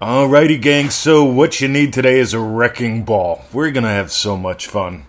Alrighty, gang. So, what you need today is a wrecking ball. We're gonna have so much fun.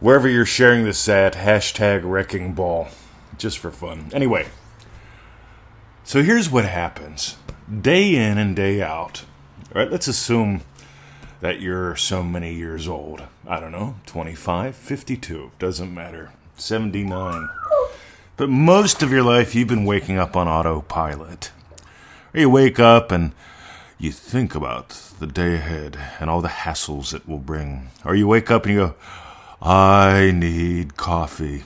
Wherever you're sharing this at, hashtag wrecking ball. Just for fun. Anyway, so here's what happens day in and day out. All right, let's assume that you're so many years old. I don't know, 25, 52, doesn't matter. 79. But most of your life, you've been waking up on autopilot. You wake up and you think about the day ahead and all the hassles it will bring. Or you wake up and you go, I need coffee.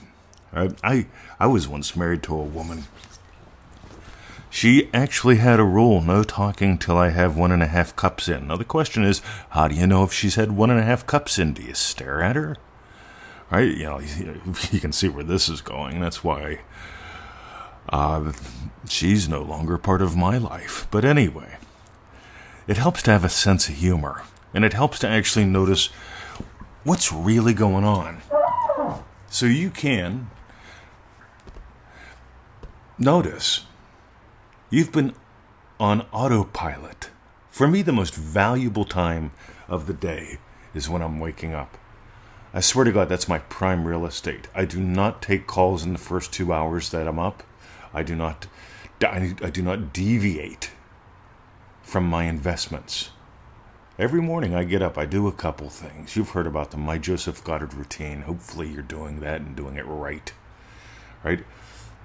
I, I, I was once married to a woman. She actually had a rule no talking till I have one and a half cups in. Now, the question is, how do you know if she's had one and a half cups in? Do you stare at her? Right? You know, you can see where this is going. That's why uh, she's no longer part of my life. But anyway, it helps to have a sense of humor, and it helps to actually notice what's really going on. So you can notice you've been on autopilot. For me, the most valuable time of the day is when I'm waking up. I swear to God, that's my prime real estate. I do not take calls in the first two hours that I'm up. I do not, I, do not deviate from my investments. Every morning I get up, I do a couple things. You've heard about them. My Joseph Goddard routine. Hopefully you're doing that and doing it right. Right?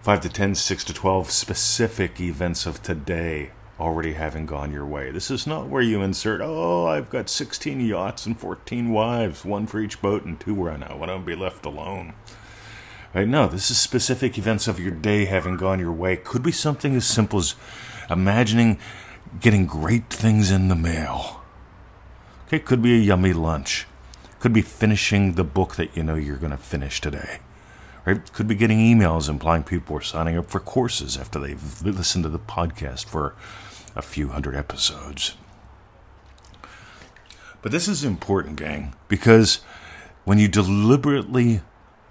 5 to 10, 6 to 12 specific events of today already having gone your way. This is not where you insert, oh, I've got 16 yachts and 14 wives, one for each boat and two where I to be left alone. Right? No, this is specific events of your day having gone your way. Could be something as simple as imagining getting great things in the mail. Okay, could be a yummy lunch. Could be finishing the book that you know you're going to finish today. Right? Could be getting emails implying people are signing up for courses after they've listened to the podcast for a few hundred episodes. But this is important, gang, because when you deliberately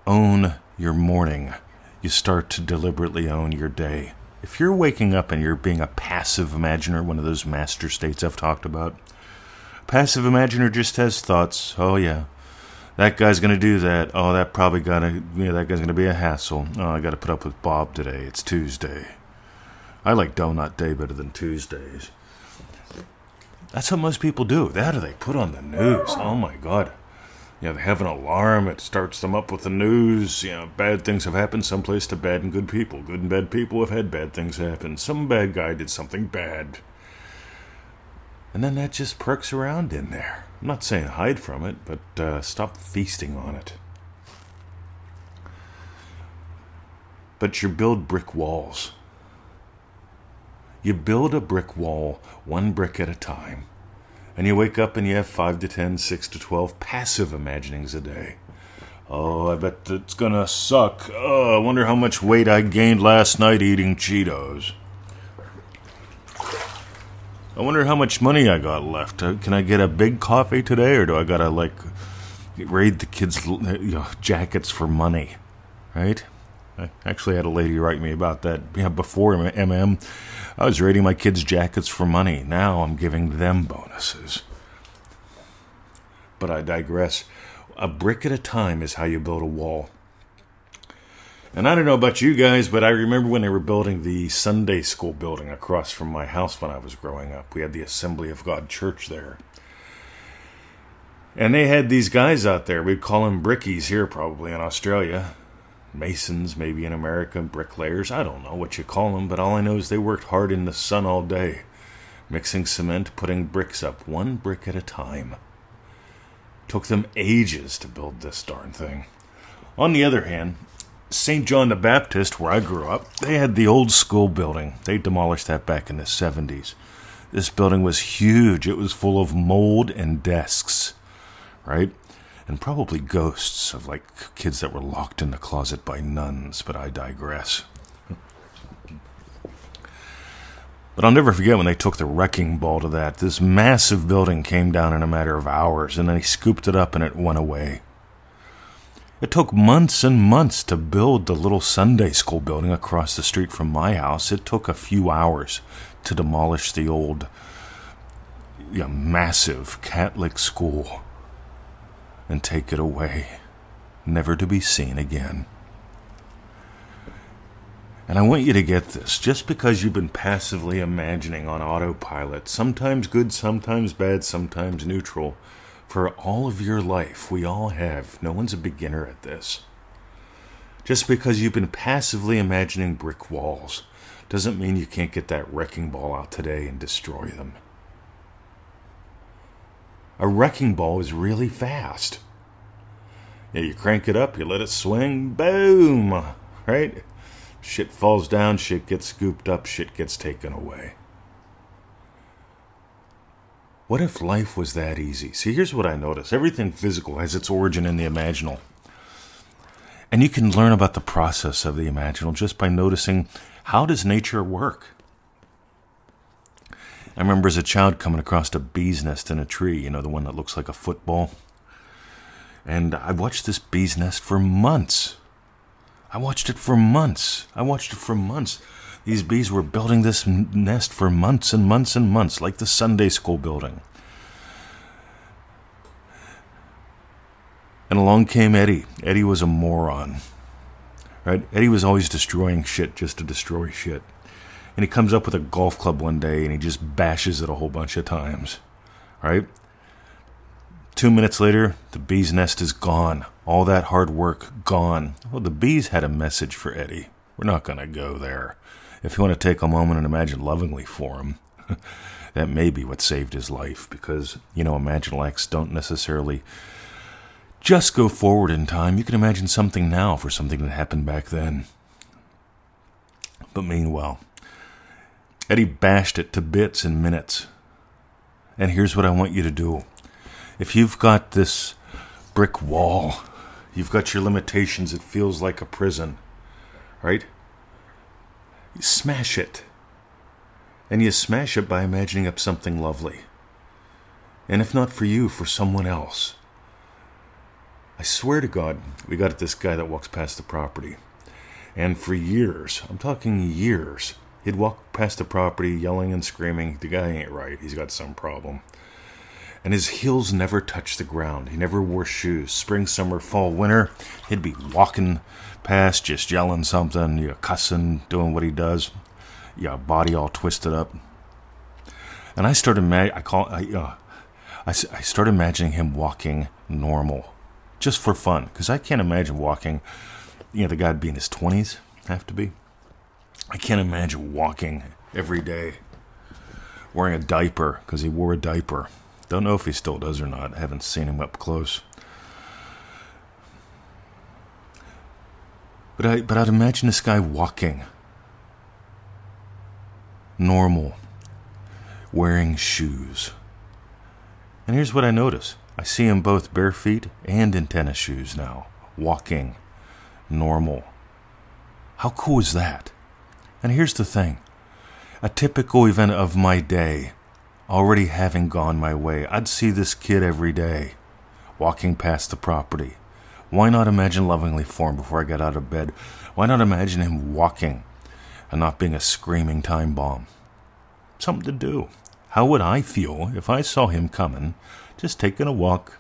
own your morning, you start to deliberately own your day. If you're waking up and you're being a passive imaginer, one of those master states I've talked about, passive imaginer just has thoughts. Oh, yeah, that guy's to do that. Oh, that probably to, yeah, that guy's to be a hassle. Oh, I got to put up with Bob today. It's Tuesday. I like Donut Day better than Tuesdays. That's what most people do. That or they put on the news. Oh my God. You know, they have an alarm. It starts them up with the news. You know, bad things have happened someplace to bad and good people. Good and bad people have had bad things happen. Some bad guy did something bad. And then that just perks around in there. I'm not saying hide from it, but uh, stop feasting on it. But you build brick walls. You build a brick wall one brick at a time. And you wake up and you have 5 to 10, 6 to 12 passive imaginings a day. Oh, I bet it's gonna suck. Oh, I wonder how much weight I gained last night eating Cheetos. I wonder how much money I got left. Uh, can I get a big coffee today, or do I gotta like raid the kids' you know, jackets for money? Right? I actually had a lady write me about that. Yeah, before MM, I was rating my kids' jackets for money. Now I'm giving them bonuses. But I digress. A brick at a time is how you build a wall. And I don't know about you guys, but I remember when they were building the Sunday school building across from my house when I was growing up. We had the Assembly of God Church there. And they had these guys out there. We'd call them brickies here, probably in Australia. Masons, maybe in America, bricklayers. I don't know what you call them, but all I know is they worked hard in the sun all day, mixing cement, putting bricks up, one brick at a time. Took them ages to build this darn thing. On the other hand, St. John the Baptist, where I grew up, they had the old school building. They demolished that back in the 70s. This building was huge. It was full of mold and desks, right? And probably ghosts of like kids that were locked in the closet by nuns, but I digress. But I'll never forget when they took the wrecking ball to that. This massive building came down in a matter of hours, and then he scooped it up and it went away. It took months and months to build the little Sunday school building across the street from my house. It took a few hours to demolish the old, you know, massive Catholic school and take it away, never to be seen again. And I want you to get this just because you've been passively imagining on autopilot, sometimes good, sometimes bad, sometimes neutral, for all of your life, we all have. No one's a beginner at this. Just because you've been passively imagining brick walls doesn't mean you can't get that wrecking ball out today and destroy them. A wrecking ball is really fast. Yeah, you crank it up, you let it swing, boom, right? Shit falls down, shit gets scooped up, shit gets taken away. What if life was that easy? See, here's what I notice everything physical has its origin in the imaginal. And you can learn about the process of the imaginal just by noticing how does nature work? I remember as a child coming across a bee's nest in a tree, you know, the one that looks like a football. And I watched this bee's nest for months. I watched it for months. I watched it for months. These bees were building this nest for months and months and months, like the Sunday school building. And along came Eddie. Eddie was a moron. Right? Eddie was always destroying shit just to destroy shit. And he comes up with a golf club one day and he just bashes it a whole bunch of times. Right? Two minutes later, the bee's nest is gone. All that hard work gone. Well, the bees had a message for Eddie. We're not going to go there. If you want to take a moment and imagine lovingly for him, that may be what saved his life because, you know, imaginal acts don't necessarily just go forward in time. You can imagine something now for something that happened back then. But meanwhile, Eddie bashed it to bits in minutes. And here's what I want you to do if you've got this brick wall, you've got your limitations, it feels like a prison, right? You smash it. And you smash it by imagining up something lovely. And if not for you, for someone else. I swear to God, we got this guy that walks past the property. And for years, I'm talking years, he'd walk past the property yelling and screaming, the guy ain't right, he's got some problem and his heels never touched the ground. He never wore shoes. Spring, summer, fall, winter, he'd be walking past, just yelling something, you know, cussing, doing what he does. Yeah, body all twisted up. And I started, ma- I call, I, uh, I, I started imagining him walking normal, just for fun, because I can't imagine walking. You know, the guy would be in his twenties, have to be. I can't imagine walking every day, wearing a diaper because he wore a diaper don't know if he still does or not. I haven't seen him up close. But I but I'd imagine this guy walking. Normal. Wearing shoes. And here's what I notice. I see him both bare feet and in tennis shoes now. Walking. Normal. How cool is that? And here's the thing. A typical event of my day already having gone my way, I'd see this kid every day, walking past the property. Why not imagine lovingly for him before I got out of bed? Why not imagine him walking and not being a screaming time bomb? Something to do. How would I feel if I saw him coming, just taking a walk?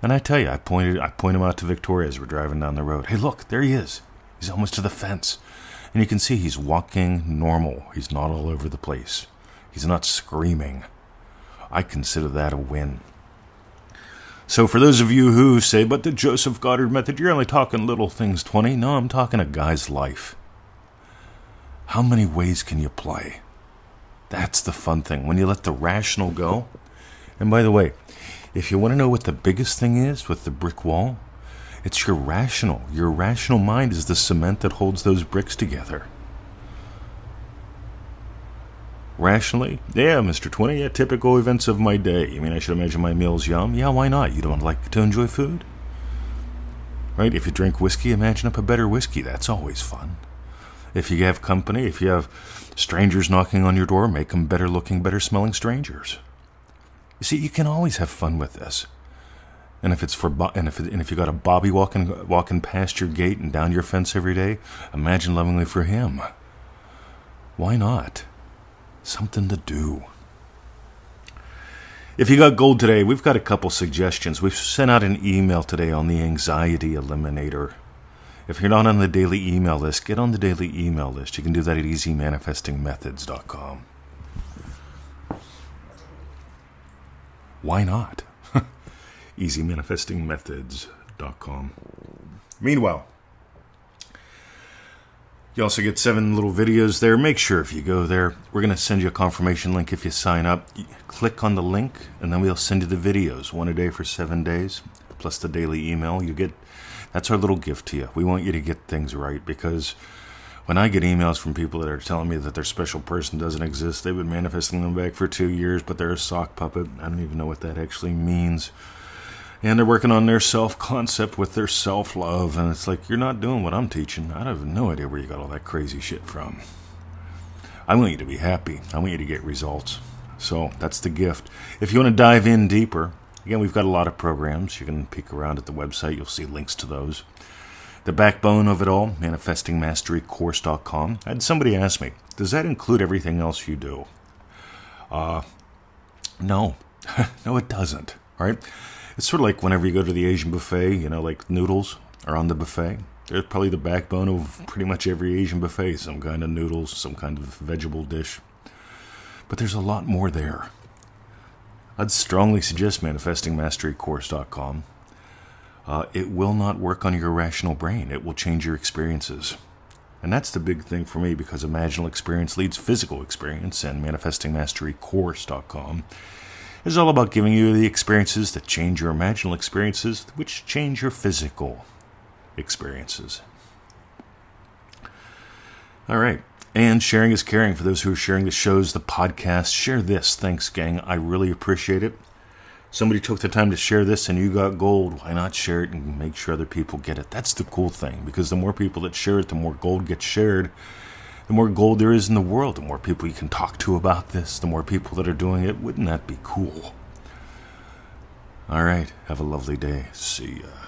And I tell you, I pointed, I point him out to Victoria as we're driving down the road. Hey, look, there he is. He's almost to the fence, and you can see he's walking normal. He's not all over the place. He's not screaming. I consider that a win. So, for those of you who say, but the Joseph Goddard method, you're only talking little things 20. No, I'm talking a guy's life. How many ways can you play? That's the fun thing. When you let the rational go. And by the way, if you want to know what the biggest thing is with the brick wall, it's your rational. Your rational mind is the cement that holds those bricks together. Rationally, yeah, Mr. 20, yeah, typical events of my day. I mean, I should imagine my meal's yum. Yeah, why not? You don't like to enjoy food? Right? If you drink whiskey, imagine up a better whiskey. That's always fun. If you have company, if you have strangers knocking on your door, make them better looking, better smelling strangers. You see, you can always have fun with this. And if it's for bo- and if and if you got a Bobby walking walking past your gate and down your fence every day, imagine lovingly for him. Why not? Something to do. If you got gold today, we've got a couple suggestions. We've sent out an email today on the anxiety eliminator. If you're not on the daily email list, get on the daily email list. You can do that at easymanifestingmethods.com. Why not? easymanifestingmethods.com. Meanwhile, you also get seven little videos there. Make sure if you go there, we're going to send you a confirmation link if you sign up. Click on the link, and then we'll send you the videos, one a day for seven days, plus the daily email. You get that's our little gift to you. We want you to get things right because when I get emails from people that are telling me that their special person doesn't exist, they've been manifesting them back for two years, but they're a sock puppet. I don't even know what that actually means. And they're working on their self concept with their self love. And it's like, you're not doing what I'm teaching. I have no idea where you got all that crazy shit from. I want you to be happy. I want you to get results. So that's the gift. If you want to dive in deeper, Again, we've got a lot of programs. You can peek around at the website, you'll see links to those. The backbone of it all, manifestingmasterycourse.com. I had somebody ask me, does that include everything else you do? Uh, no. no, it doesn't. All right? It's sort of like whenever you go to the Asian buffet, you know, like noodles are on the buffet. They're probably the backbone of pretty much every Asian buffet, some kind of noodles, some kind of vegetable dish. But there's a lot more there. I'd strongly suggest manifestingmasterycourse.com. Uh, it will not work on your rational brain. It will change your experiences. And that's the big thing for me because imaginal experience leads physical experience, and manifestingmasterycourse.com is all about giving you the experiences that change your imaginal experiences, which change your physical experiences. All right. And sharing is caring for those who are sharing the shows, the podcast. Share this. Thanks, gang. I really appreciate it. Somebody took the time to share this and you got gold. Why not share it and make sure other people get it? That's the cool thing because the more people that share it, the more gold gets shared. The more gold there is in the world, the more people you can talk to about this, the more people that are doing it. Wouldn't that be cool? All right. Have a lovely day. See ya.